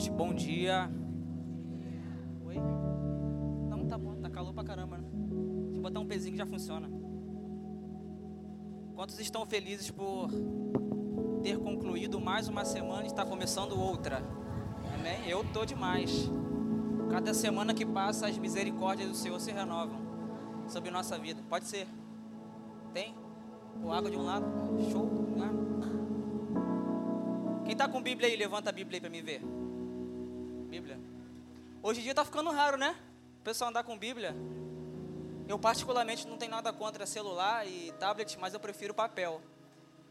noite, bom dia. Oi? Não, tá bom, tá calor pra caramba, né? Deixa eu botar um pezinho já funciona. Quantos estão felizes por ter concluído mais uma semana e está começando outra? Amém? Eu tô demais. Cada semana que passa, as misericórdias do Senhor se renovam sobre nossa vida. Pode ser. Tem? Ou água de um lado? Show. Né? Quem está com Bíblia aí, levanta a Bíblia aí para me ver. Hoje em dia está ficando raro, né? O pessoal andar com Bíblia. Eu particularmente não tenho nada contra celular e tablet, mas eu prefiro papel.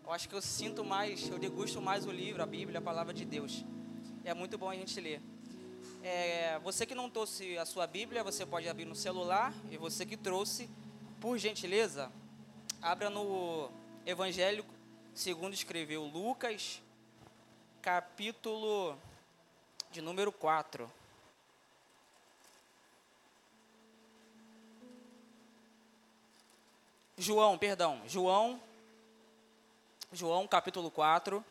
Eu acho que eu sinto mais, eu degusto mais o livro, a Bíblia, a palavra de Deus. É muito bom a gente ler. É, você que não trouxe a sua Bíblia, você pode abrir no celular. E você que trouxe, por gentileza, abra no Evangelho segundo escreveu Lucas, capítulo de número 4. João, perdão, João, João capítulo 4.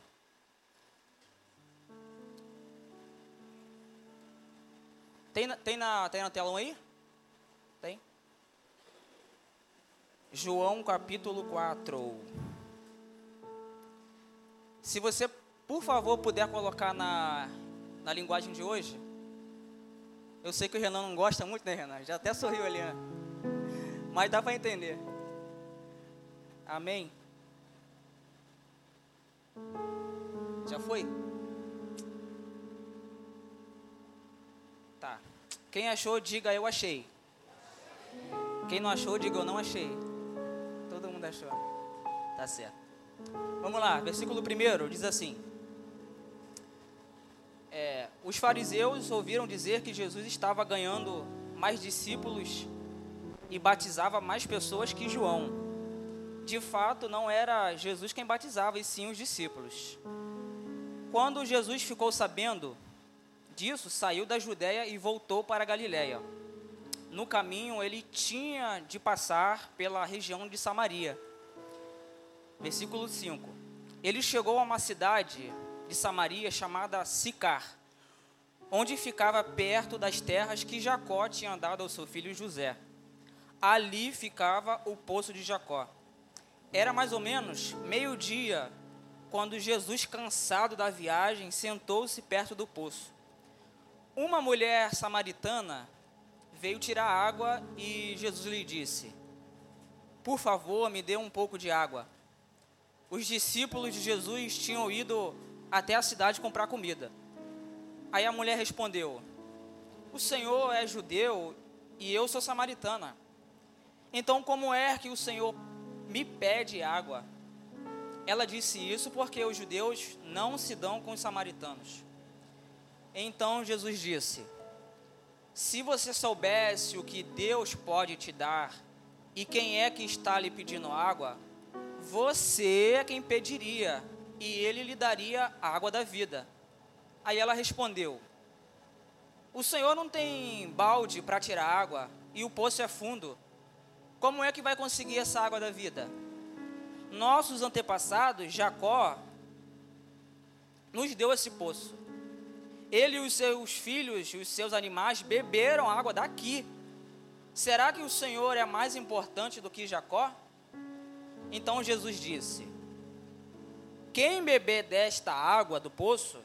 Tem, tem, na, tem na telão aí? Tem? João capítulo 4. Se você, por favor, puder colocar na, na linguagem de hoje. Eu sei que o Renan não gosta muito, né, Renan? Já até sorriu ali, né? Mas dá para entender. Amém? Já foi? Tá. Quem achou, diga eu achei. Quem não achou, diga eu não achei. Todo mundo achou. Tá certo. Vamos lá, versículo 1 diz assim: É, Os fariseus ouviram dizer que Jesus estava ganhando mais discípulos e batizava mais pessoas que João. De fato, não era Jesus quem batizava, e sim os discípulos. Quando Jesus ficou sabendo disso, saiu da Judéia e voltou para a Galiléia. No caminho, ele tinha de passar pela região de Samaria. Versículo 5. Ele chegou a uma cidade de Samaria chamada Sicar, onde ficava perto das terras que Jacó tinha dado ao seu filho José. Ali ficava o poço de Jacó. Era mais ou menos meio-dia quando Jesus, cansado da viagem, sentou-se perto do poço. Uma mulher samaritana veio tirar água e Jesus lhe disse: Por favor, me dê um pouco de água. Os discípulos de Jesus tinham ido até a cidade comprar comida. Aí a mulher respondeu: O Senhor é judeu e eu sou samaritana. Então, como é que o Senhor me pede água? Ela disse isso porque os judeus não se dão com os samaritanos. Então Jesus disse: Se você soubesse o que Deus pode te dar e quem é que está lhe pedindo água, você é quem pediria e ele lhe daria a água da vida. Aí ela respondeu: O Senhor não tem balde para tirar água e o poço é fundo. Como é que vai conseguir essa água da vida? Nossos antepassados, Jacó, nos deu esse poço. Ele e os seus filhos os seus animais beberam água daqui. Será que o Senhor é mais importante do que Jacó? Então Jesus disse: Quem beber desta água do poço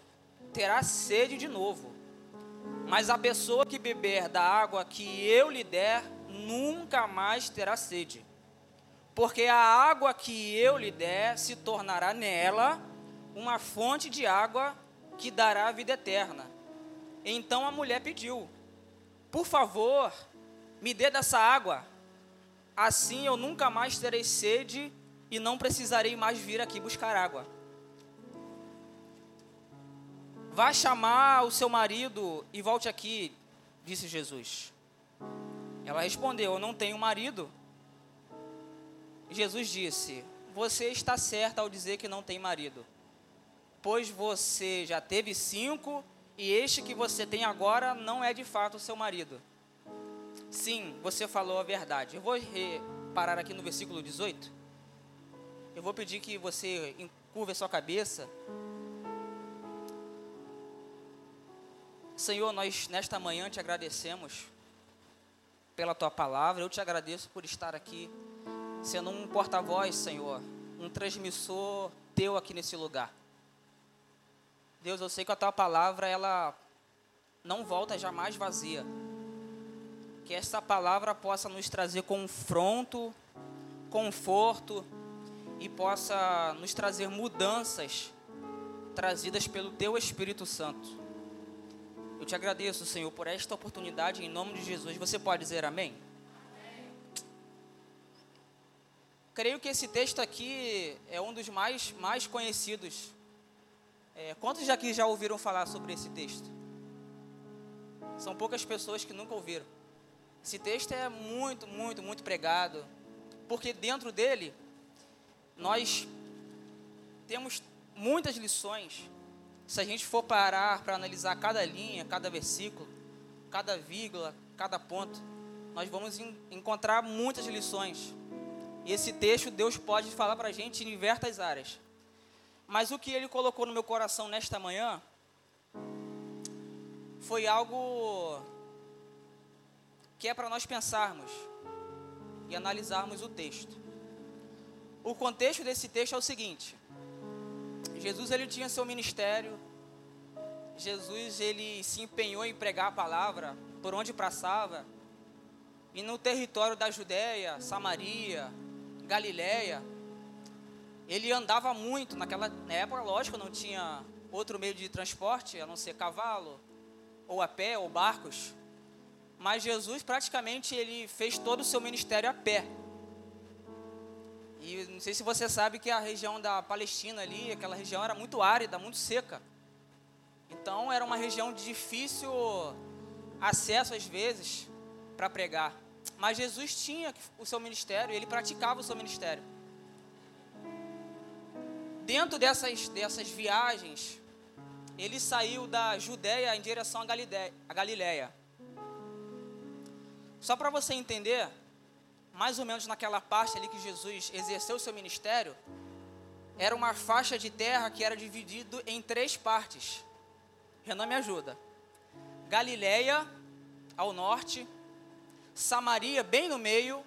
terá sede de novo. Mas a pessoa que beber da água que eu lhe der nunca mais terá sede. Porque a água que eu lhe der se tornará nela uma fonte de água que dará vida eterna. Então a mulher pediu: Por favor, me dê dessa água. Assim eu nunca mais terei sede e não precisarei mais vir aqui buscar água. Vá chamar o seu marido e volte aqui, disse Jesus. Ela respondeu: Eu não tenho marido. Jesus disse: Você está certa ao dizer que não tem marido, pois você já teve cinco e este que você tem agora não é de fato seu marido. Sim, você falou a verdade. Eu vou parar aqui no versículo 18. Eu vou pedir que você encurve a sua cabeça. Senhor, nós nesta manhã te agradecemos pela tua palavra. Eu te agradeço por estar aqui, sendo um porta-voz, Senhor, um transmissor teu aqui nesse lugar. Deus, eu sei que a tua palavra ela não volta jamais vazia. Que essa palavra possa nos trazer confronto, conforto e possa nos trazer mudanças trazidas pelo teu Espírito Santo. Eu te agradeço, Senhor, por esta oportunidade em nome de Jesus. Você pode dizer amém? Creio que esse texto aqui é um dos mais, mais conhecidos. É, quantos aqui já ouviram falar sobre esse texto? São poucas pessoas que nunca ouviram. Esse texto é muito, muito, muito pregado, porque dentro dele nós temos muitas lições se a gente for parar para analisar cada linha, cada versículo, cada vírgula, cada ponto, nós vamos encontrar muitas lições. E esse texto Deus pode falar para a gente em diversas áreas. Mas o que Ele colocou no meu coração nesta manhã foi algo que é para nós pensarmos e analisarmos o texto. O contexto desse texto é o seguinte: Jesus ele tinha seu ministério. Jesus ele se empenhou em pregar a palavra por onde passava. E no território da Judéia, Samaria, Galiléia, ele andava muito naquela época, lógico, não tinha outro meio de transporte a não ser cavalo, ou a pé, ou barcos. Mas Jesus praticamente ele fez todo o seu ministério a pé. E não sei se você sabe que a região da Palestina ali, aquela região era muito árida, muito seca. Então era uma região de difícil acesso às vezes para pregar. Mas Jesus tinha o seu ministério, ele praticava o seu ministério. Dentro dessas, dessas viagens, ele saiu da Judéia em direção. A Galileia. Só para você entender, mais ou menos naquela parte ali que Jesus exerceu o seu ministério, era uma faixa de terra que era dividido em três partes. Renan me ajuda. Galileia ao norte, Samaria bem no meio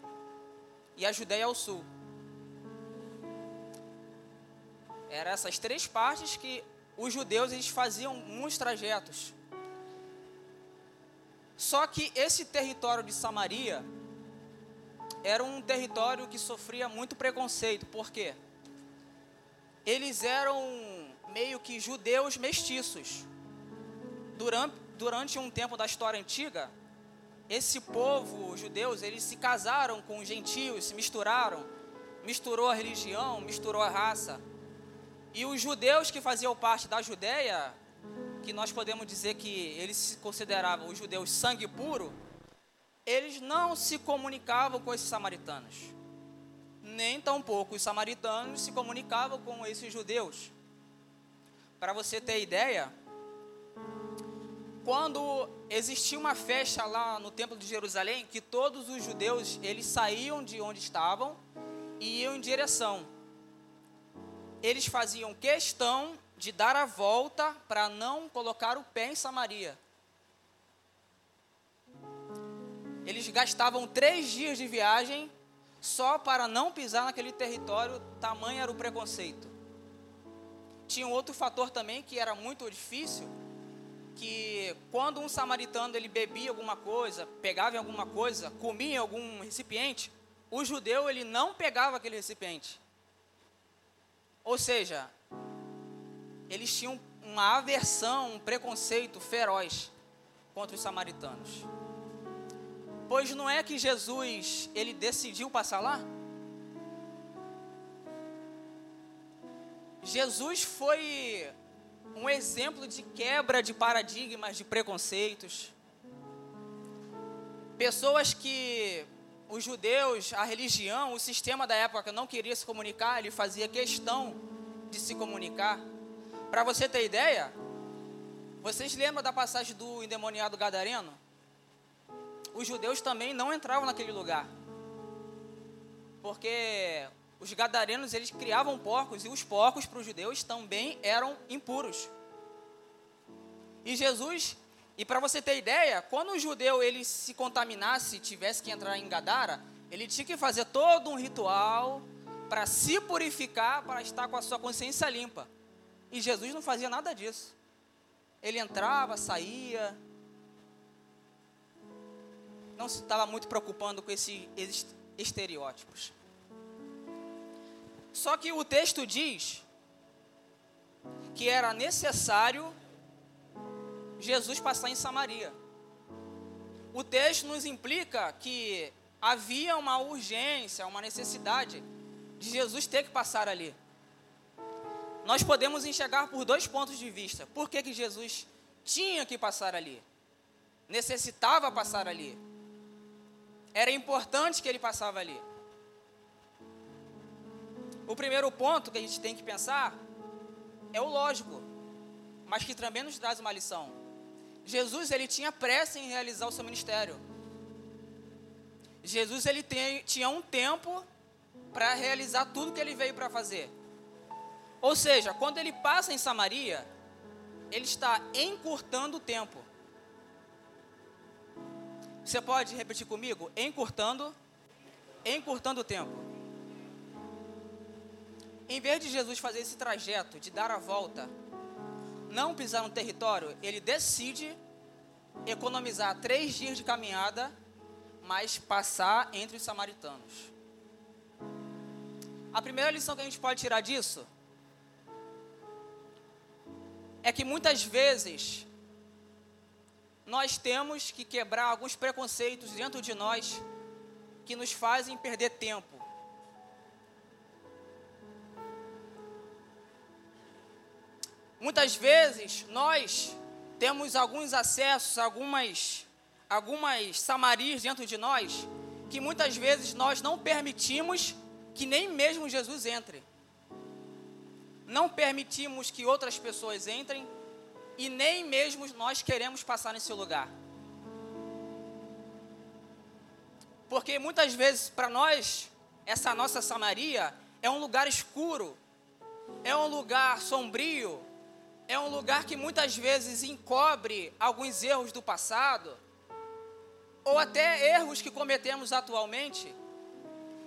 e a Judéia ao sul. Eram essas três partes que os judeus eles faziam muitos trajetos. Só que esse território de Samaria era um território que sofria muito preconceito. Por quê? Eles eram meio que judeus mestiços. Durante, durante um tempo da história antiga, esse povo, os judeus, eles se casaram com os gentios, se misturaram. Misturou a religião, misturou a raça. E os judeus que faziam parte da Judéia, que nós podemos dizer que eles se consideravam os judeus sangue puro, eles não se comunicavam com esses samaritanos. Nem tampouco os samaritanos se comunicavam com esses judeus. Para você ter ideia, quando existia uma festa lá no templo de Jerusalém, que todos os judeus eles saíam de onde estavam e iam em direção. Eles faziam questão de dar a volta para não colocar o pé em Samaria. Eles gastavam três dias de viagem só para não pisar naquele território, tamanho era o preconceito. Tinha um outro fator também que era muito difícil, que quando um samaritano ele bebia alguma coisa, pegava em alguma coisa, comia algum recipiente, o judeu ele não pegava aquele recipiente. Ou seja, eles tinham uma aversão, um preconceito feroz contra os samaritanos. Pois não é que Jesus, ele decidiu passar lá? Jesus foi um exemplo de quebra de paradigmas, de preconceitos. Pessoas que os judeus, a religião, o sistema da época não queria se comunicar, ele fazia questão de se comunicar. Para você ter ideia, vocês lembram da passagem do endemoniado gadareno? Os judeus também não entravam naquele lugar. Porque os gadarenos eles criavam porcos e os porcos para os judeus também eram impuros. E Jesus, E para você ter ideia, quando o judeu ele se contaminasse, tivesse que entrar em Gadara, ele tinha que fazer todo um ritual para se purificar, para estar com a sua consciência limpa. E Jesus não fazia nada disso. Ele entrava, saía, não se estava muito preocupando com esses estereótipos. Só que o texto diz que era necessário Jesus passar em Samaria. O texto nos implica que havia uma urgência, uma necessidade de Jesus ter que passar ali. Nós podemos enxergar por dois pontos de vista. Por que, que Jesus tinha que passar ali? Necessitava passar ali. Era importante que ele passava ali. O primeiro ponto que a gente tem que pensar é o lógico, mas que também nos traz uma lição. Jesus ele tinha pressa em realizar o seu ministério. Jesus ele tem, tinha um tempo para realizar tudo que ele veio para fazer. Ou seja, quando ele passa em Samaria, ele está encurtando o tempo. Você pode repetir comigo? Encurtando, encurtando o tempo. Em vez de Jesus fazer esse trajeto, de dar a volta, não pisar no território, ele decide economizar três dias de caminhada, mas passar entre os samaritanos. A primeira lição que a gente pode tirar disso é que muitas vezes nós temos que quebrar alguns preconceitos dentro de nós que nos fazem perder tempo. Muitas vezes nós temos alguns acessos, algumas, algumas samarias dentro de nós, que muitas vezes nós não permitimos que nem mesmo Jesus entre. Não permitimos que outras pessoas entrem e nem mesmo nós queremos passar nesse lugar. Porque muitas vezes para nós, essa nossa Samaria é um lugar escuro, é um lugar sombrio, é um lugar que muitas vezes encobre alguns erros do passado, ou até erros que cometemos atualmente,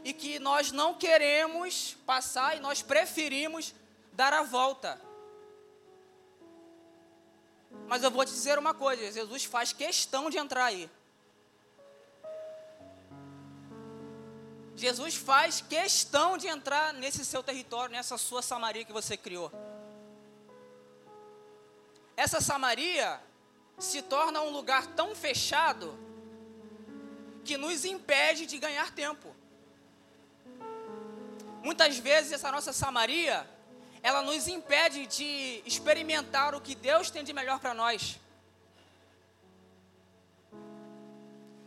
e que nós não queremos passar e nós preferimos dar a volta. Mas eu vou te dizer uma coisa: Jesus faz questão de entrar aí. Jesus faz questão de entrar nesse seu território, nessa sua Samaria que você criou. Essa Samaria se torna um lugar tão fechado que nos impede de ganhar tempo. Muitas vezes essa nossa Samaria ela nos impede de experimentar o que Deus tem de melhor para nós.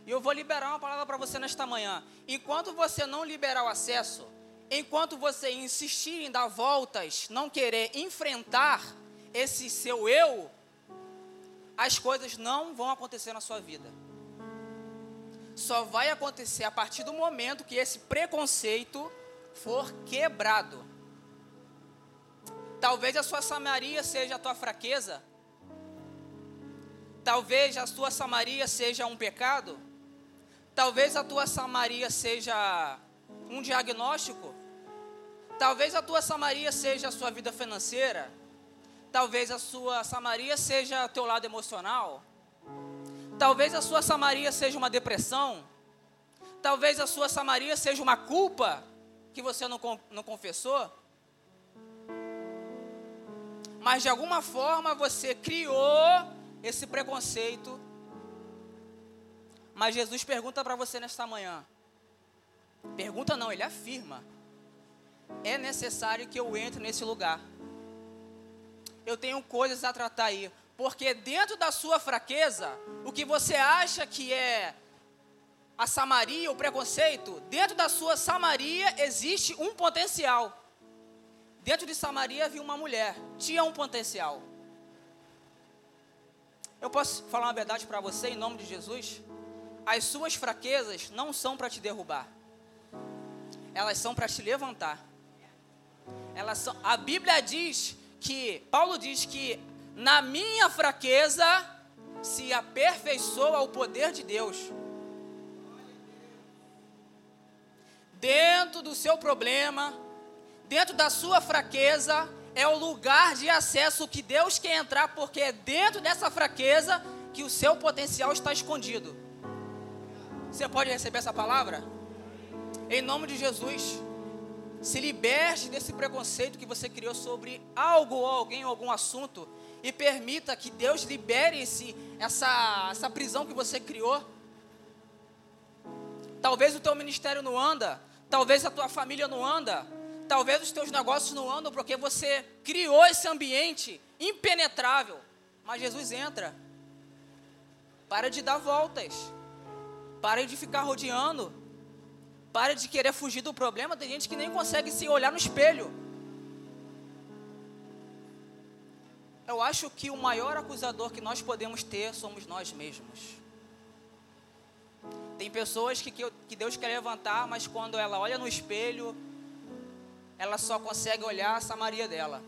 E eu vou liberar uma palavra para você nesta manhã. Enquanto você não liberar o acesso, enquanto você insistir em dar voltas, não querer enfrentar esse seu eu, as coisas não vão acontecer na sua vida. Só vai acontecer a partir do momento que esse preconceito for quebrado. Talvez a sua Samaria seja a tua fraqueza. Talvez a sua Samaria seja um pecado. Talvez a tua Samaria seja um diagnóstico. Talvez a tua Samaria seja a sua vida financeira. Talvez a sua Samaria seja o teu lado emocional. Talvez a sua Samaria seja uma depressão. Talvez a sua Samaria seja uma culpa que você não, não confessou mas de alguma forma você criou esse preconceito. Mas Jesus pergunta para você nesta manhã. Pergunta não, ele afirma. É necessário que eu entre nesse lugar. Eu tenho coisas a tratar aí. Porque dentro da sua fraqueza, o que você acha que é a Samaria, o preconceito, dentro da sua Samaria existe um potencial. Dentro de Samaria havia uma mulher, tinha um potencial. Eu posso falar uma verdade para você em nome de Jesus? As suas fraquezas não são para te derrubar. Elas são para te levantar. Elas são, a Bíblia diz que Paulo diz que na minha fraqueza se aperfeiçoa o poder de Deus. Dentro do seu problema, dentro da sua fraqueza, é o lugar de acesso que Deus quer entrar, porque é dentro dessa fraqueza que o seu potencial está escondido. Você pode receber essa palavra? Em nome de Jesus. Se liberte desse preconceito que você criou sobre algo ou alguém ou algum assunto e permita que Deus libere esse, essa, essa prisão que você criou. Talvez o teu ministério não anda, talvez a tua família não anda, talvez os teus negócios não andam porque você criou esse ambiente impenetrável. Mas Jesus entra. Para de dar voltas. Para de ficar rodeando. Para de querer fugir do problema. Tem gente que nem consegue se olhar no espelho. Eu acho que o maior acusador que nós podemos ter somos nós mesmos. Tem pessoas que, que Deus quer levantar, mas quando ela olha no espelho, ela só consegue olhar a Samaria dela.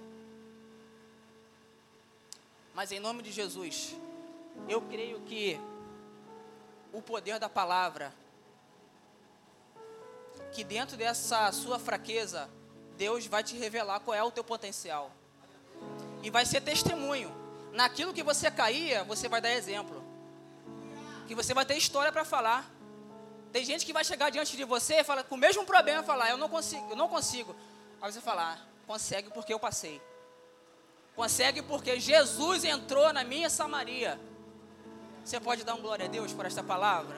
Mas em nome de Jesus, eu creio que o poder da palavra que dentro dessa sua fraqueza, Deus vai te revelar qual é o teu potencial. E vai ser testemunho. Naquilo que você caía, você vai dar exemplo. Que você vai ter história para falar. Tem gente que vai chegar diante de você e fala com o mesmo problema, falar, eu não consigo, eu não consigo. Aí você falar, ah, consegue porque eu passei. Consegue porque Jesus entrou na minha Samaria. Você pode dar um glória a Deus por esta palavra?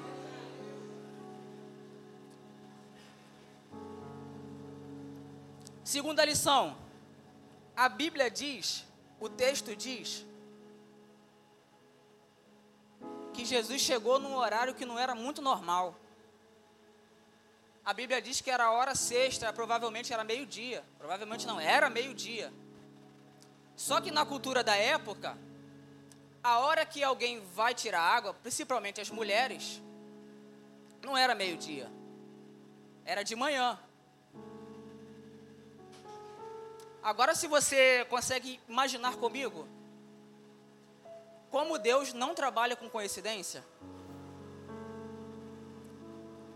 Segunda lição. A Bíblia diz, o texto diz, que Jesus chegou num horário que não era muito normal. A Bíblia diz que era a hora sexta, provavelmente era meio-dia. Provavelmente não, era meio-dia. Só que na cultura da época, a hora que alguém vai tirar água, principalmente as mulheres, não era meio-dia. Era de manhã. Agora, se você consegue imaginar comigo, como Deus não trabalha com coincidência,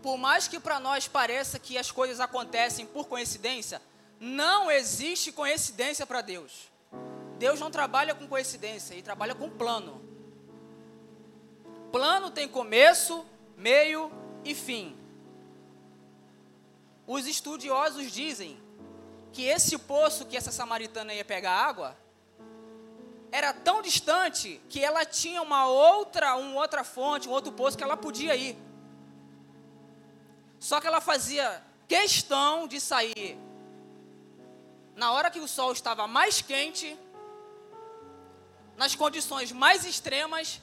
por mais que para nós pareça que as coisas acontecem por coincidência, não existe coincidência para Deus. Deus não trabalha com coincidência, ele trabalha com plano. Plano tem começo, meio e fim. Os estudiosos dizem que esse poço que essa samaritana ia pegar água era tão distante que ela tinha uma outra, uma outra fonte, um outro poço que ela podia ir. Só que ela fazia questão de sair na hora que o sol estava mais quente, nas condições mais extremas,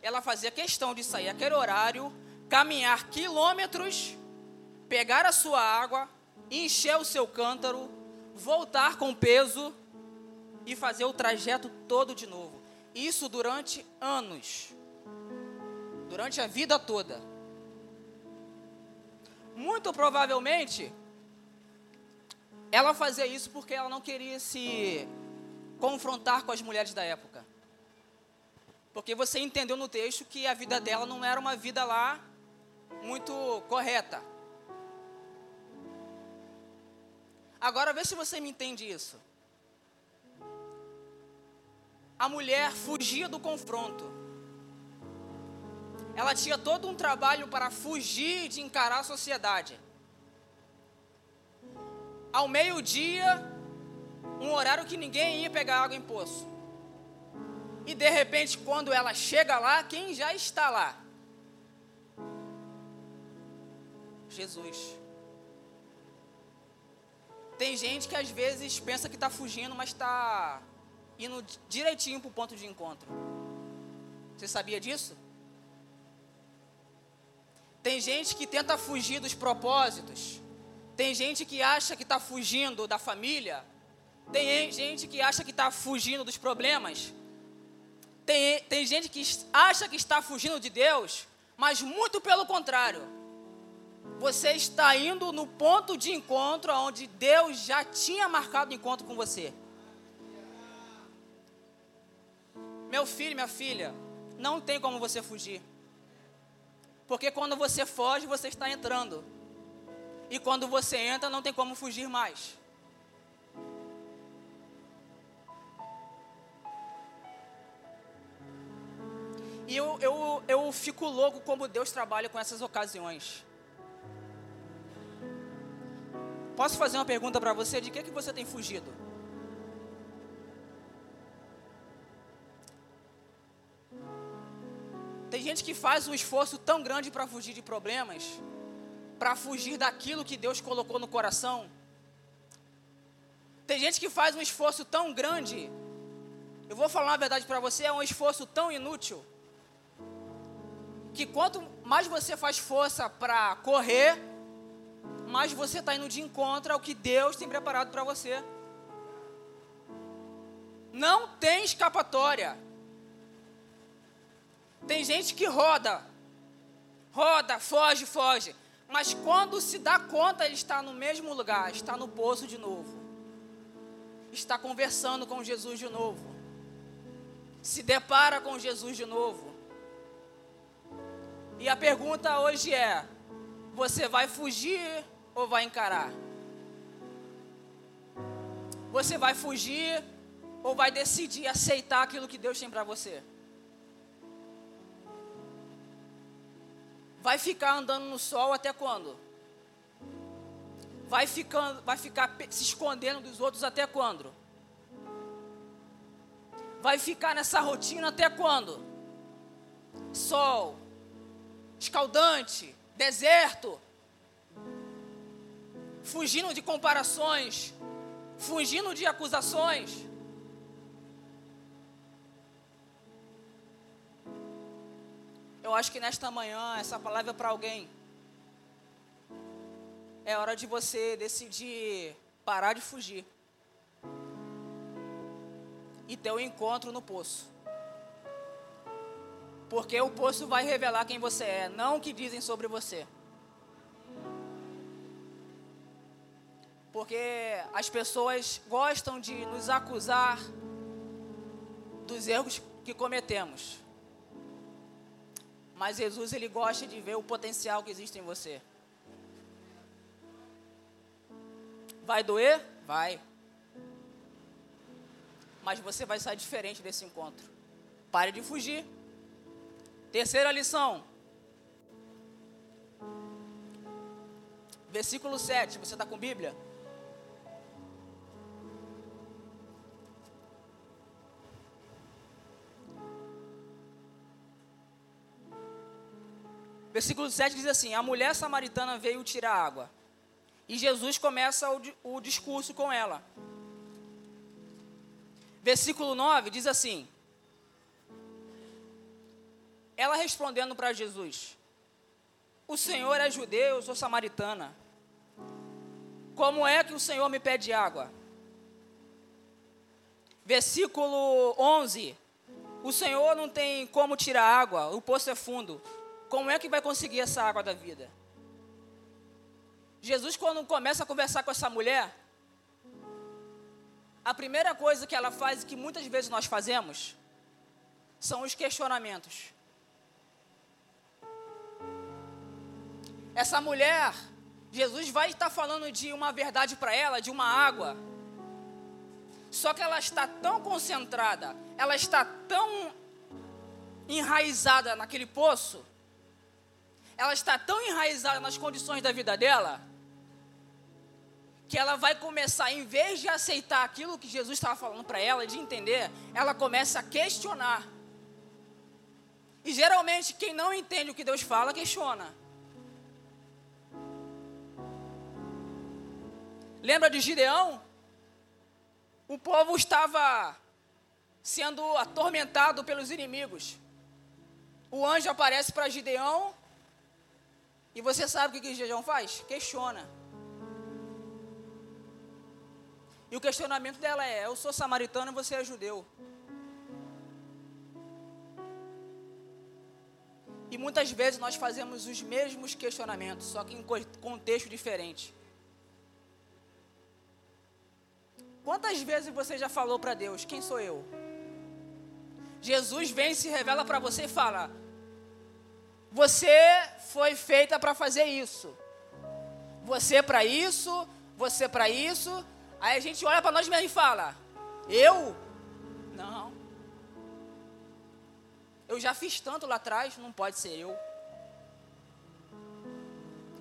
ela fazia questão de sair aquele horário, caminhar quilômetros, pegar a sua água, encher o seu cântaro, voltar com peso e fazer o trajeto todo de novo. Isso durante anos. Durante a vida toda. Muito provavelmente, ela fazia isso porque ela não queria se confrontar com as mulheres da época. Porque você entendeu no texto que a vida dela não era uma vida lá muito correta. Agora vê se você me entende isso. A mulher fugia do confronto. Ela tinha todo um trabalho para fugir de encarar a sociedade. Ao meio-dia, um horário que ninguém ia pegar água em poço. E de repente, quando ela chega lá, quem já está lá? Jesus. Tem gente que às vezes pensa que está fugindo, mas está indo direitinho para o ponto de encontro. Você sabia disso? Tem gente que tenta fugir dos propósitos. Tem gente que acha que está fugindo da família. Tem gente que acha que está fugindo dos problemas. Tem, tem gente que acha que está fugindo de Deus, mas muito pelo contrário você está indo no ponto de encontro onde Deus já tinha marcado o encontro com você. Meu filho, minha filha, não tem como você fugir. Porque quando você foge, você está entrando. E quando você entra, não tem como fugir mais. E eu, eu, eu fico louco como Deus trabalha com essas ocasiões. Posso fazer uma pergunta para você? De que, que você tem fugido? Gente que faz um esforço tão grande para fugir de problemas, para fugir daquilo que Deus colocou no coração. Tem gente que faz um esforço tão grande, eu vou falar uma verdade para você, é um esforço tão inútil, que quanto mais você faz força para correr, mais você está indo de encontro ao que Deus tem preparado para você. Não tem escapatória. Tem gente que roda, roda, foge, foge. Mas quando se dá conta, ele está no mesmo lugar, está no poço de novo. Está conversando com Jesus de novo. Se depara com Jesus de novo. E a pergunta hoje é: você vai fugir ou vai encarar? Você vai fugir ou vai decidir aceitar aquilo que Deus tem para você? Vai ficar andando no sol até quando? Vai, ficando, vai ficar se escondendo dos outros até quando? Vai ficar nessa rotina até quando? Sol, escaldante, deserto, fugindo de comparações, fugindo de acusações. Eu acho que nesta manhã essa palavra é para alguém. É hora de você decidir parar de fugir e ter o um encontro no poço. Porque o poço vai revelar quem você é, não o que dizem sobre você. Porque as pessoas gostam de nos acusar dos erros que cometemos. Mas Jesus ele gosta de ver o potencial que existe em você. Vai doer? Vai. Mas você vai sair diferente desse encontro. Pare de fugir. Terceira lição. Versículo 7. Você está com Bíblia? Versículo 7 diz assim: A mulher samaritana veio tirar água. E Jesus começa o, o discurso com ela. Versículo 9 diz assim: ela respondendo para Jesus: O Senhor é judeu, eu sou samaritana. Como é que o Senhor me pede água? Versículo 11: O Senhor não tem como tirar água, o poço é fundo. Como é que vai conseguir essa água da vida? Jesus, quando começa a conversar com essa mulher, a primeira coisa que ela faz e que muitas vezes nós fazemos são os questionamentos. Essa mulher, Jesus vai estar falando de uma verdade para ela, de uma água. Só que ela está tão concentrada, ela está tão enraizada naquele poço, ela está tão enraizada nas condições da vida dela, que ela vai começar, em vez de aceitar aquilo que Jesus estava falando para ela, de entender, ela começa a questionar. E geralmente quem não entende o que Deus fala, questiona. Lembra de Gideão? O povo estava sendo atormentado pelos inimigos. O anjo aparece para Gideão. E você sabe o que, que Gideão faz? Questiona. E o questionamento dela é: Eu sou samaritano e você é judeu. E muitas vezes nós fazemos os mesmos questionamentos, só que em contexto diferente. Quantas vezes você já falou para Deus: Quem sou eu? Jesus vem se revela para você e fala: Você foi feita para fazer isso. Você para isso, você para isso. Aí a gente olha para nós mesmos e fala: Eu? Não. Eu já fiz tanto lá atrás, não pode ser eu.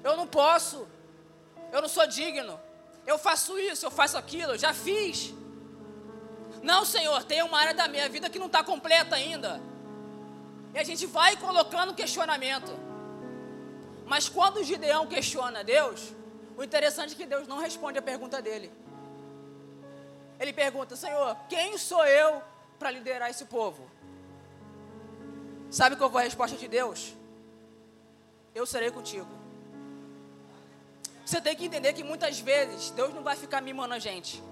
Eu não posso. Eu não sou digno. Eu faço isso, eu faço aquilo, eu já fiz. Não, Senhor, tem uma área da minha vida que não está completa ainda. E a gente vai colocando questionamento. Mas quando o Gideão questiona Deus, o interessante é que Deus não responde a pergunta dele. Ele pergunta: Senhor, quem sou eu para liderar esse povo? Sabe qual foi a resposta de Deus? Eu serei contigo. Você tem que entender que muitas vezes Deus não vai ficar mimando a gente.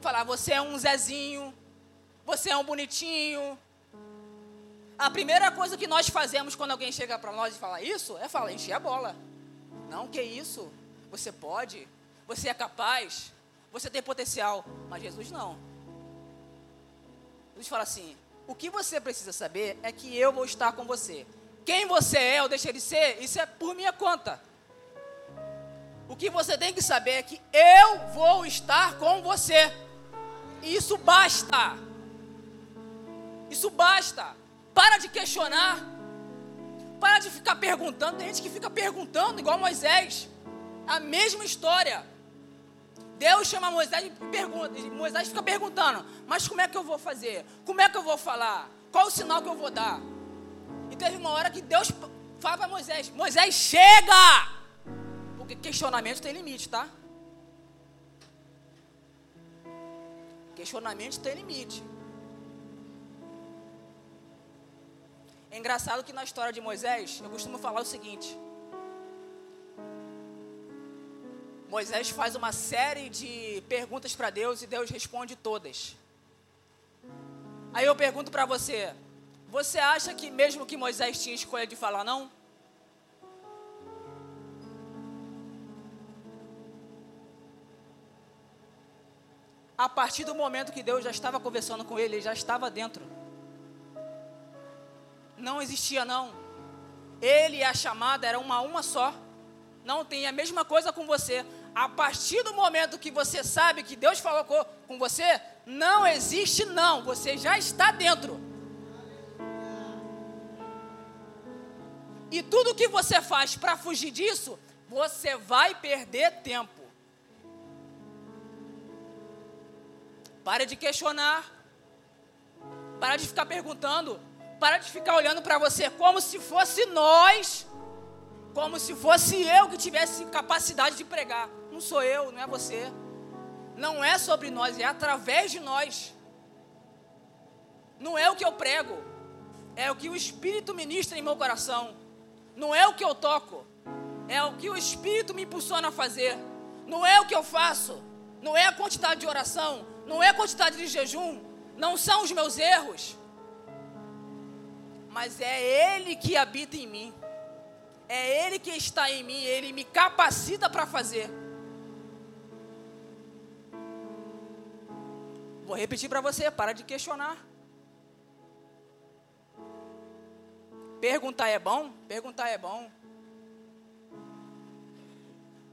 Falar, você é um Zezinho, você é um bonitinho. A primeira coisa que nós fazemos quando alguém chega para nós e fala isso é falar, encher a bola. Não, que isso? Você pode, você é capaz, você tem potencial. Mas Jesus não. Jesus fala assim: o que você precisa saber é que eu vou estar com você. Quem você é ou deixa de ser, isso é por minha conta. O que você tem que saber é que eu vou estar com você. E isso basta. Isso basta. Para de questionar. Para de ficar perguntando. Tem gente que fica perguntando, igual Moisés. A mesma história. Deus chama Moisés e pergunta. Moisés fica perguntando: Mas como é que eu vou fazer? Como é que eu vou falar? Qual o sinal que eu vou dar? E teve uma hora que Deus fala para Moisés: Moisés, chega! Porque questionamento tem limite, tá? Questionamento tem limite. É engraçado que na história de Moisés, eu costumo falar o seguinte: Moisés faz uma série de perguntas para Deus e Deus responde todas. Aí eu pergunto para você: você acha que mesmo que Moisés tinha escolha de falar não? a partir do momento que Deus já estava conversando com ele, ele já estava dentro. Não existia não. Ele e a chamada era uma uma só. Não tem a mesma coisa com você. A partir do momento que você sabe que Deus falou com você, não existe não. Você já está dentro. E tudo que você faz para fugir disso, você vai perder tempo. Para de questionar. Para de ficar perguntando. Para de ficar olhando para você como se fosse nós. Como se fosse eu que tivesse capacidade de pregar. Não sou eu, não é você. Não é sobre nós, é através de nós. Não é o que eu prego. É o que o Espírito ministra em meu coração. Não é o que eu toco. É o que o Espírito me impulsiona a fazer. Não é o que eu faço. Não é a quantidade de oração não é a quantidade de jejum, não são os meus erros, mas é Ele que habita em mim, é Ele que está em mim, Ele me capacita para fazer. Vou repetir para você, para de questionar. Perguntar é bom? Perguntar é bom.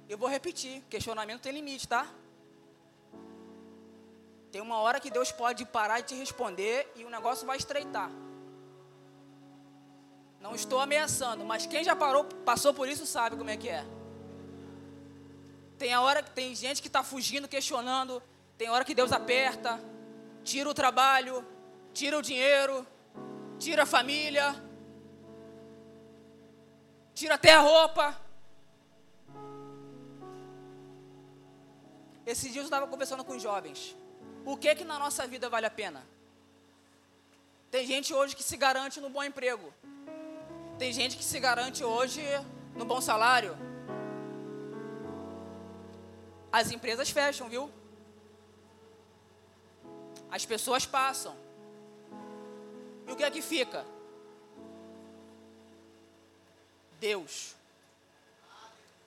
Eu vou repetir, questionamento tem limite, tá? Tem uma hora que Deus pode parar e te responder e o negócio vai estreitar. Não estou ameaçando, mas quem já parou, passou por isso sabe como é que é. Tem a hora que tem gente que está fugindo, questionando. Tem hora que Deus aperta, tira o trabalho, tira o dinheiro, tira a família, tira até a roupa. Esses dias eu estava conversando com os jovens o que que na nossa vida vale a pena? Tem gente hoje que se garante no bom emprego. Tem gente que se garante hoje no bom salário. As empresas fecham, viu? As pessoas passam. E o que é que fica? Deus.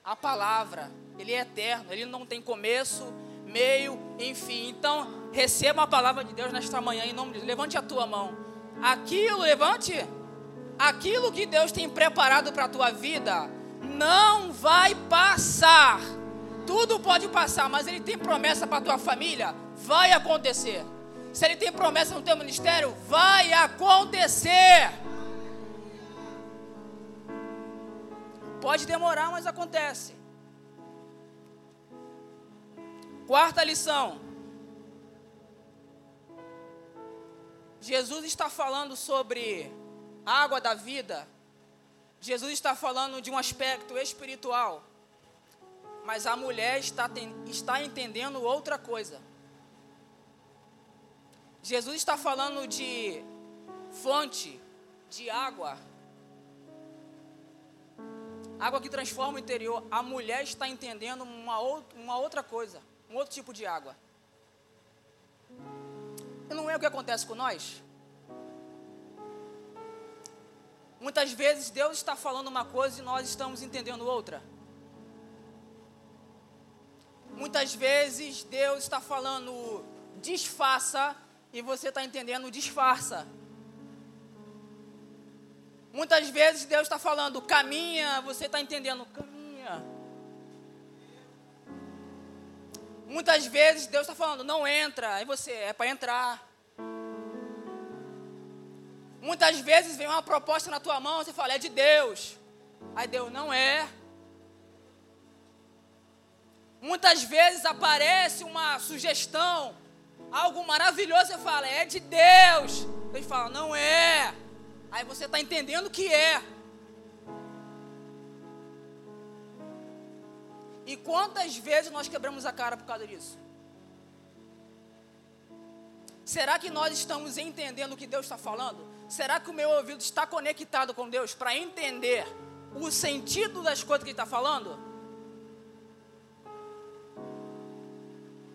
A palavra, ele é eterno, ele não tem começo, meio, enfim. Então, receba a palavra de Deus nesta manhã em nome de Deus. Levante a tua mão. aquilo, levante, aquilo que Deus tem preparado para a tua vida não vai passar. Tudo pode passar, mas Ele tem promessa para a tua família, vai acontecer. Se Ele tem promessa no teu ministério, vai acontecer. Pode demorar, mas acontece. Quarta lição. Jesus está falando sobre água da vida. Jesus está falando de um aspecto espiritual. Mas a mulher está, está entendendo outra coisa. Jesus está falando de fonte de água. Água que transforma o interior. A mulher está entendendo uma, uma outra coisa, um outro tipo de água. E não é o que acontece com nós? Muitas vezes Deus está falando uma coisa e nós estamos entendendo outra. Muitas vezes Deus está falando disfarça e você está entendendo disfarça. Muitas vezes Deus está falando caminha, você está entendendo caminha. Muitas vezes Deus está falando, não entra, aí você é para entrar. Muitas vezes vem uma proposta na tua mão, você fala, é de Deus. Aí Deus não é. Muitas vezes aparece uma sugestão, algo maravilhoso, você fala, é de Deus. Deus fala, não é. Aí você está entendendo que é. E quantas vezes nós quebramos a cara por causa disso? Será que nós estamos entendendo o que Deus está falando? Será que o meu ouvido está conectado com Deus para entender o sentido das coisas que Ele está falando?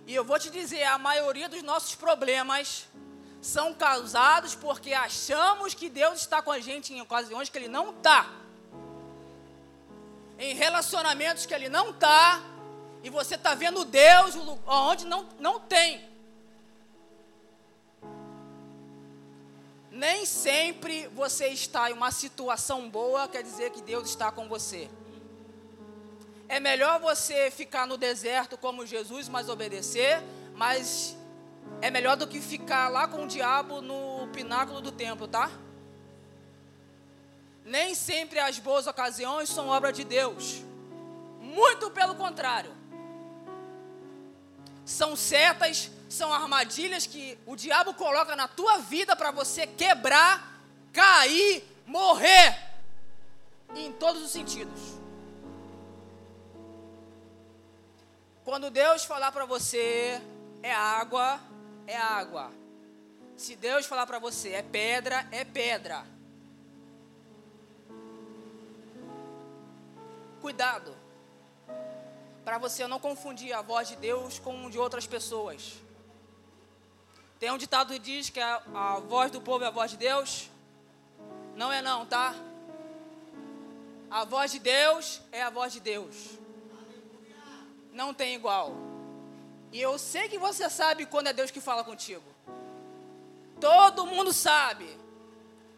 E eu vou te dizer, a maioria dos nossos problemas são causados porque achamos que Deus está com a gente em ocasiões que Ele não está em relacionamentos que ele não está, e você está vendo Deus onde não, não tem. Nem sempre você está em uma situação boa, quer dizer que Deus está com você. É melhor você ficar no deserto como Jesus, mas obedecer, mas é melhor do que ficar lá com o diabo no pináculo do templo, tá? Nem sempre as boas ocasiões são obra de Deus. Muito pelo contrário. São setas, são armadilhas que o diabo coloca na tua vida para você quebrar, cair, morrer. Em todos os sentidos. Quando Deus falar para você é água, é água. Se Deus falar para você é pedra, é pedra. cuidado para você não confundir a voz de Deus com de outras pessoas. Tem um ditado que diz que a, a voz do povo é a voz de Deus. Não é não, tá? A voz de Deus é a voz de Deus. Não tem igual. E eu sei que você sabe quando é Deus que fala contigo. Todo mundo sabe.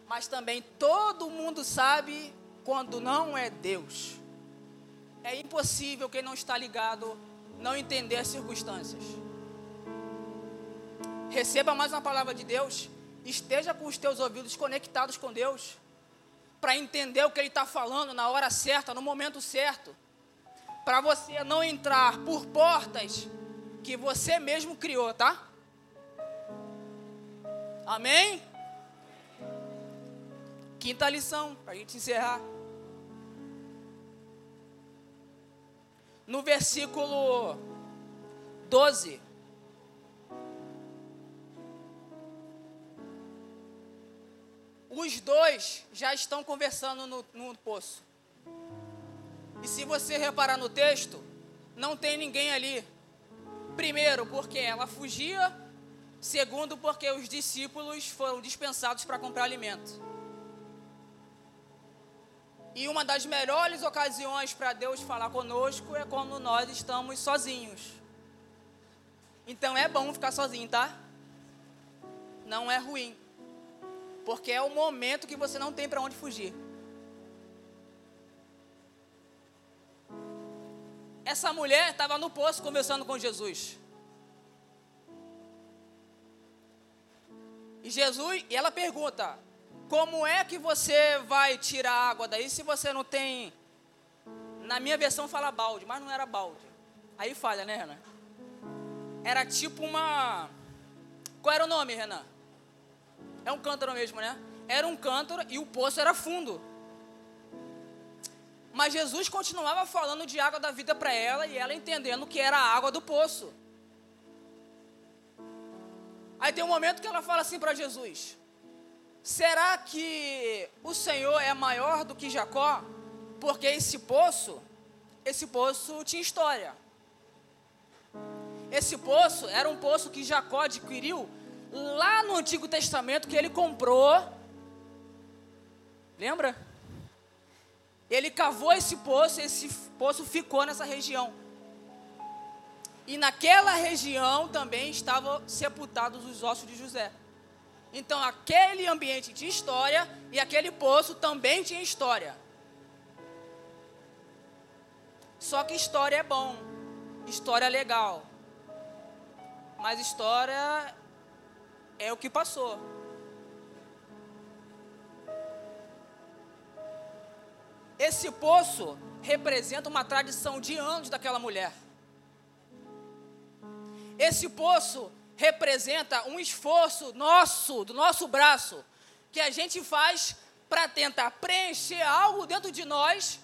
Mas também todo mundo sabe quando não é Deus. É impossível quem não está ligado não entender as circunstâncias. Receba mais uma palavra de Deus. Esteja com os teus ouvidos conectados com Deus. Para entender o que Ele está falando na hora certa, no momento certo. Para você não entrar por portas que você mesmo criou, tá? Amém? Quinta lição, para a gente encerrar. no versículo 12. Os dois já estão conversando no, no poço. E se você reparar no texto, não tem ninguém ali. Primeiro, porque ela fugia. Segundo, porque os discípulos foram dispensados para comprar alimento. E uma das melhores ocasiões para Deus falar conosco é quando nós estamos sozinhos. Então é bom ficar sozinho, tá? Não é ruim. Porque é o momento que você não tem para onde fugir. Essa mulher estava no poço conversando com Jesus. E Jesus, e ela pergunta: Como é que você vai tirar água daí se você não tem. Na minha versão fala balde, mas não era balde. Aí falha, né, Renan? Era tipo uma. Qual era o nome, Renan? É um cântaro mesmo, né? Era um cântaro e o poço era fundo. Mas Jesus continuava falando de água da vida para ela e ela entendendo que era a água do poço. Aí tem um momento que ela fala assim para Jesus: Será que o Senhor é maior do que Jacó? Porque esse poço, esse poço tinha história. Esse poço era um poço que Jacó adquiriu lá no Antigo Testamento que ele comprou. Lembra? Ele cavou esse poço, esse poço ficou nessa região. E naquela região também estavam sepultados os ossos de José. Então aquele ambiente tinha história e aquele poço também tinha história. Só que história é bom, história é legal. Mas história é o que passou. Esse poço representa uma tradição de anos daquela mulher. Esse poço representa um esforço nosso, do nosso braço, que a gente faz para tentar preencher algo dentro de nós,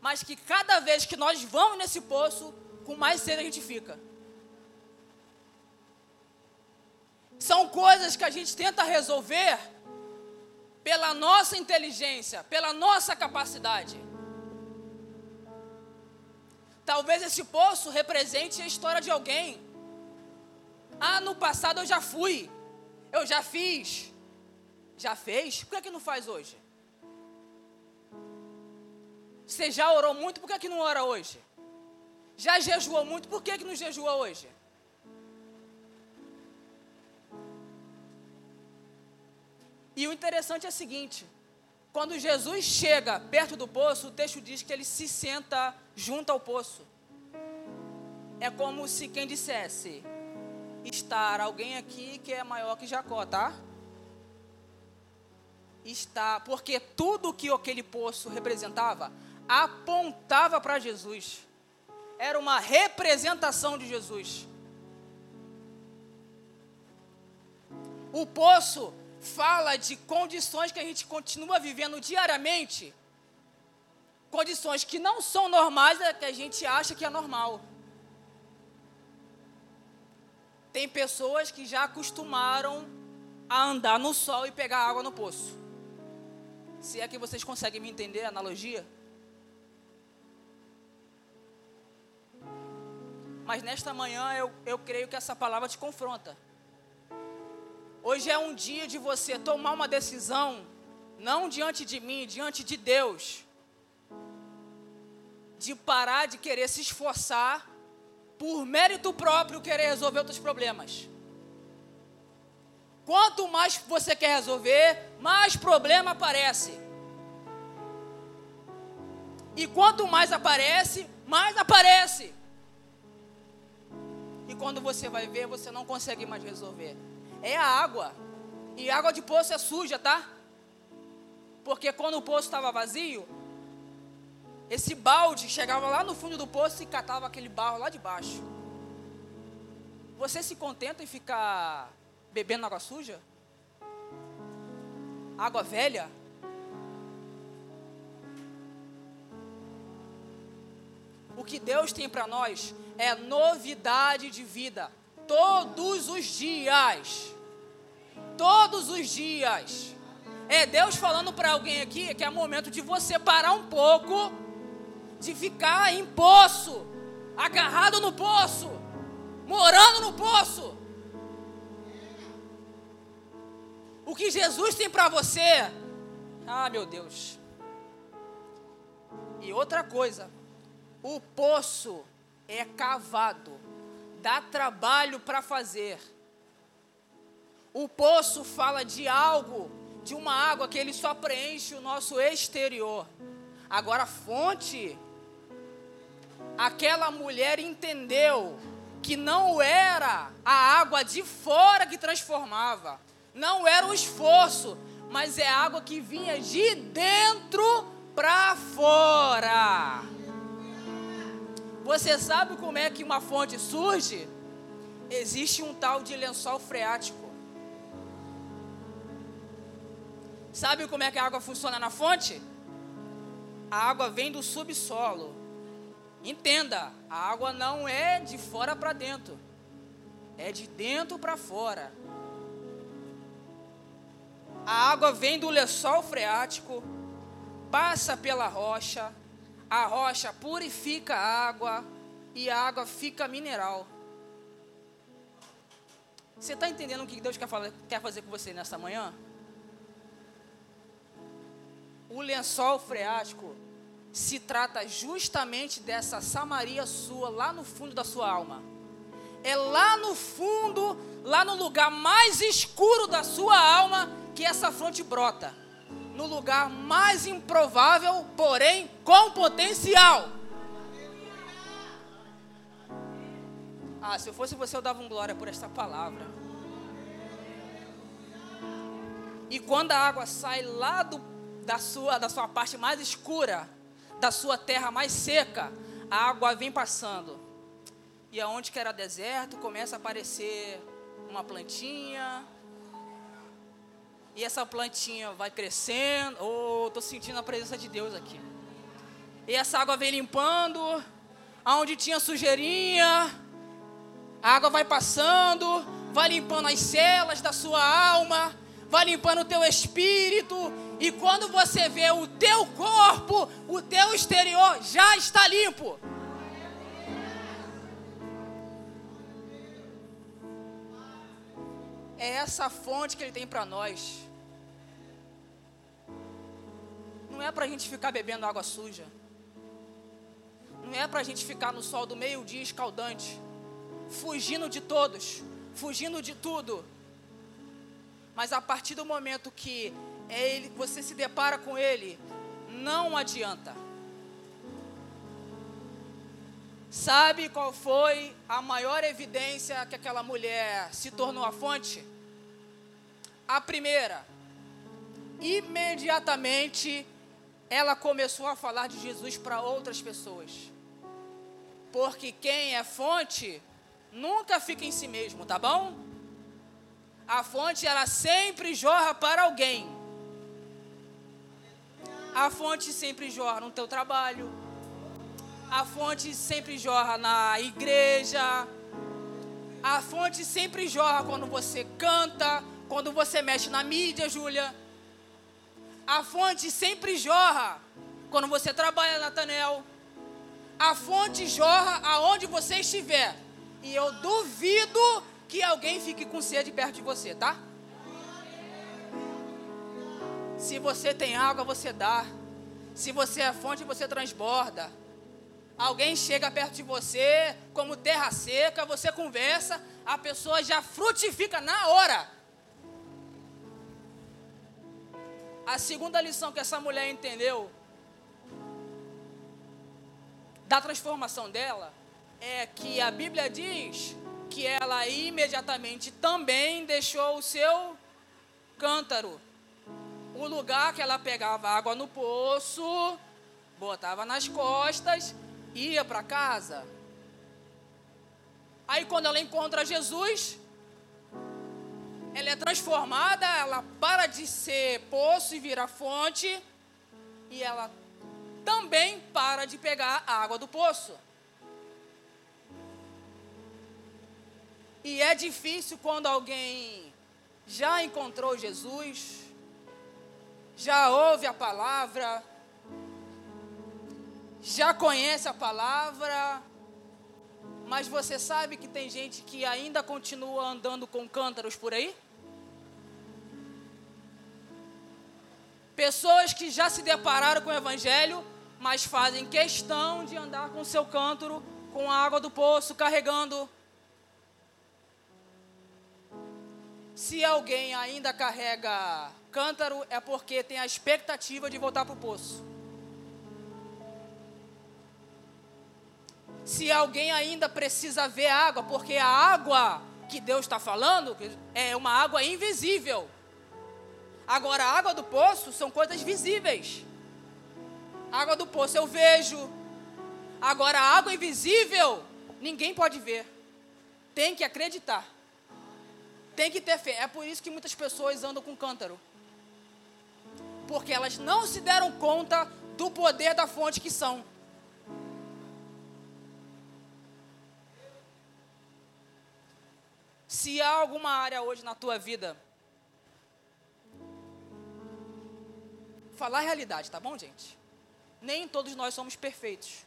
mas que cada vez que nós vamos nesse poço, com mais sede a gente fica. São coisas que a gente tenta resolver pela nossa inteligência, pela nossa capacidade. Talvez esse poço represente a história de alguém. Ah, no passado eu já fui, eu já fiz. Já fez? Por que, é que não faz hoje? Você já orou muito, por que, é que não ora hoje? Já jejuou muito, por que, é que não jejua hoje? E o interessante é o seguinte: quando Jesus chega perto do poço, o texto diz que ele se senta junto ao poço. É como se quem dissesse: estar alguém aqui que é maior que Jacó, tá? Está, porque tudo que aquele poço representava apontava para Jesus. Era uma representação de Jesus. O poço fala de condições que a gente continua vivendo diariamente, condições que não são normais, é que a gente acha que é normal. Tem pessoas que já acostumaram a andar no sol e pegar água no poço. Se é que vocês conseguem me entender a analogia? Mas nesta manhã eu, eu creio que essa palavra te confronta. Hoje é um dia de você tomar uma decisão, não diante de mim, diante de Deus, de parar de querer se esforçar por mérito próprio querer resolver outros problemas. Quanto mais você quer resolver, mais problema aparece. E quanto mais aparece, mais aparece. E quando você vai ver, você não consegue mais resolver é a água. E água de poço é suja, tá? Porque quando o poço estava vazio, esse balde chegava lá no fundo do poço e catava aquele barro lá de baixo. Você se contenta em ficar bebendo água suja? Água velha? O que Deus tem para nós é novidade de vida, todos os dias todos os dias. É Deus falando para alguém aqui que é momento de você parar um pouco, de ficar em poço, agarrado no poço, morando no poço. O que Jesus tem para você, ah meu Deus. E outra coisa, o poço é cavado, dá trabalho para fazer. O poço fala de algo de uma água que ele só preenche o nosso exterior. Agora, a fonte, aquela mulher entendeu que não era a água de fora que transformava, não era o esforço, mas é água que vinha de dentro para fora. Você sabe como é que uma fonte surge? Existe um tal de lençol freático. Sabe como é que a água funciona na fonte? A água vem do subsolo. Entenda, a água não é de fora para dentro, é de dentro para fora. A água vem do lençol freático, passa pela rocha, a rocha purifica a água e a água fica mineral. Você está entendendo o que Deus quer, fazer com você nessa manhã? O lençol freático se trata justamente dessa Samaria sua, lá no fundo da sua alma. É lá no fundo, lá no lugar mais escuro da sua alma, que essa fonte brota. No lugar mais improvável, porém com potencial. Ah, se eu fosse você, eu dava um glória por esta palavra. E quando a água sai lá do, da, sua, da sua parte mais escura, da sua terra mais seca, a água vem passando. E aonde que era deserto, começa a aparecer uma plantinha. E essa plantinha vai crescendo. Oh, estou sentindo a presença de Deus aqui. E essa água vem limpando. Aonde tinha sujeirinha, a água vai passando, vai limpando as celas da sua alma, vai limpando o teu espírito, e quando você vê o teu corpo, o teu exterior já está limpo. É essa fonte que ele tem para nós. Não é para a gente ficar bebendo água suja. Não é para a gente ficar no sol do meio-dia escaldante, fugindo de todos, fugindo de tudo. Mas a partir do momento que é ele, você se depara com ele, não adianta. Sabe qual foi a maior evidência que aquela mulher se tornou a fonte? A primeira, imediatamente ela começou a falar de Jesus para outras pessoas. Porque quem é fonte nunca fica em si mesmo, tá bom? A fonte ela sempre jorra para alguém. A fonte sempre jorra no teu trabalho. A fonte sempre jorra na igreja. A fonte sempre jorra quando você canta, quando você mexe na mídia, Júlia. A fonte sempre jorra quando você trabalha, Natanel. A fonte jorra aonde você estiver. E eu duvido que alguém fique com sede perto de você, tá? Se você tem água, você dá. Se você é fonte, você transborda. Alguém chega perto de você, como terra seca, você conversa, a pessoa já frutifica na hora. A segunda lição que essa mulher entendeu da transformação dela é que a Bíblia diz que ela imediatamente também deixou o seu cântaro o lugar que ela pegava água no poço, botava nas costas, ia para casa. Aí quando ela encontra Jesus, ela é transformada, ela para de ser poço e vira fonte, e ela também para de pegar a água do poço. E é difícil quando alguém já encontrou Jesus, já ouve a palavra, já conhece a palavra, mas você sabe que tem gente que ainda continua andando com cântaros por aí? Pessoas que já se depararam com o Evangelho, mas fazem questão de andar com seu cântaro, com a água do poço, carregando. Se alguém ainda carrega cântaro, é porque tem a expectativa de voltar para o poço. Se alguém ainda precisa ver água, porque a água que Deus está falando é uma água invisível. Agora, a água do poço são coisas visíveis. A água do poço eu vejo. Agora, a água invisível, ninguém pode ver. Tem que acreditar. Tem que ter fé. É por isso que muitas pessoas andam com cântaro. Porque elas não se deram conta do poder da fonte que são. Se há alguma área hoje na tua vida, falar a realidade, tá bom, gente? Nem todos nós somos perfeitos.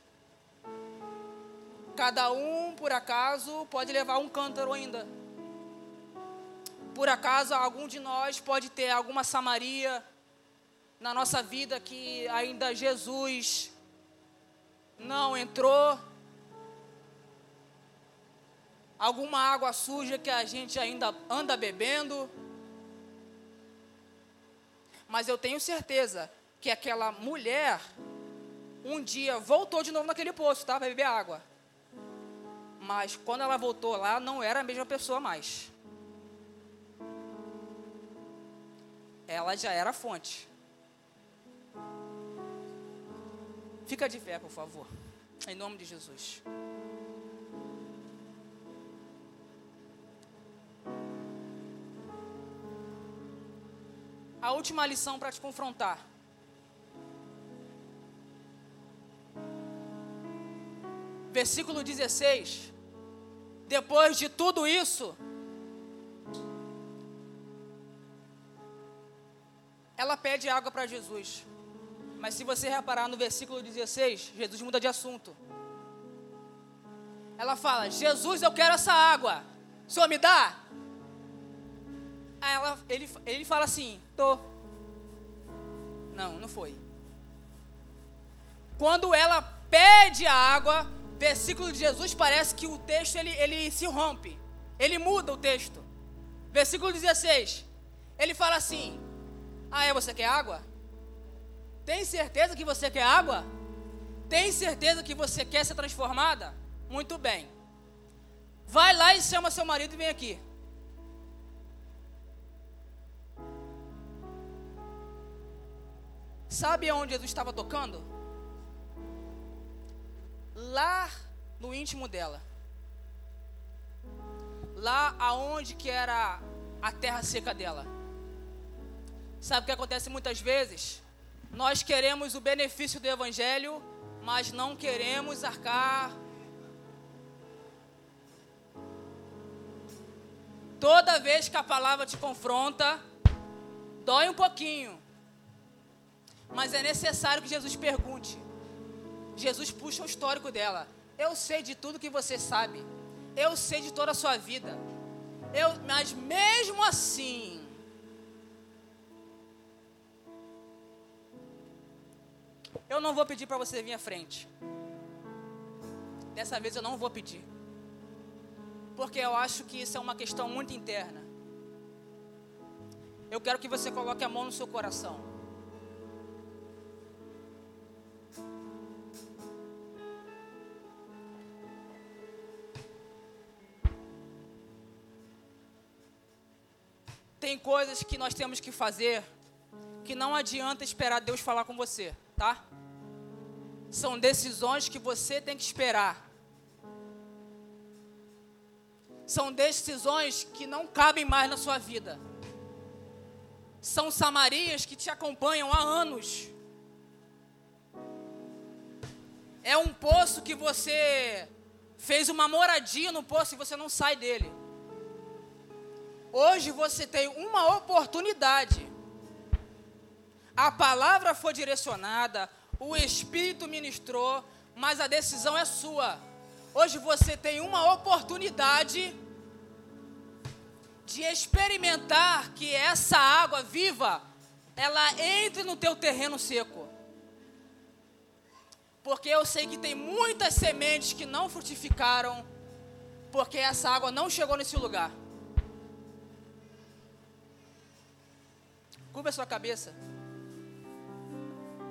Cada um, por acaso, pode levar um cântaro ainda. Por acaso, algum de nós pode ter alguma Samaria na nossa vida que ainda Jesus não entrou alguma água suja que a gente ainda anda bebendo. Mas eu tenho certeza que aquela mulher um dia voltou de novo naquele poço, tá? Para beber água. Mas quando ela voltou lá, não era a mesma pessoa mais. Ela já era fonte. Fica de pé, por favor. Em nome de Jesus. a última lição para te confrontar. Versículo 16. Depois de tudo isso, ela pede água para Jesus. Mas se você reparar no versículo 16, Jesus muda de assunto. Ela fala: Jesus, eu quero essa água. O senhor me dá? Aí ela, ele, ele fala assim: tô. Não, não foi. Quando ela pede a água, versículo de Jesus, parece que o texto ele, ele se rompe. Ele muda o texto. Versículo 16. Ele fala assim: Ah, é? Você quer água? Tem certeza que você quer água? Tem certeza que você quer ser transformada? Muito bem. Vai lá e chama seu marido e vem aqui. Sabe aonde Jesus estava tocando? Lá no íntimo dela. Lá aonde que era a terra seca dela. Sabe o que acontece muitas vezes? Nós queremos o benefício do evangelho, mas não queremos arcar Toda vez que a palavra te confronta, dói um pouquinho. Mas é necessário que Jesus pergunte. Jesus puxa o histórico dela. Eu sei de tudo que você sabe. Eu sei de toda a sua vida. Eu, mas mesmo assim, eu não vou pedir para você vir à frente. Dessa vez eu não vou pedir. Porque eu acho que isso é uma questão muito interna. Eu quero que você coloque a mão no seu coração. tem coisas que nós temos que fazer que não adianta esperar Deus falar com você, tá? São decisões que você tem que esperar. São decisões que não cabem mais na sua vida. São samarias que te acompanham há anos. É um poço que você fez uma moradia no poço e você não sai dele. Hoje você tem uma oportunidade. A palavra foi direcionada, o Espírito ministrou, mas a decisão é sua. Hoje você tem uma oportunidade de experimentar que essa água viva, ela entre no teu terreno seco. Porque eu sei que tem muitas sementes que não frutificaram, porque essa água não chegou nesse lugar. Curva a sua cabeça.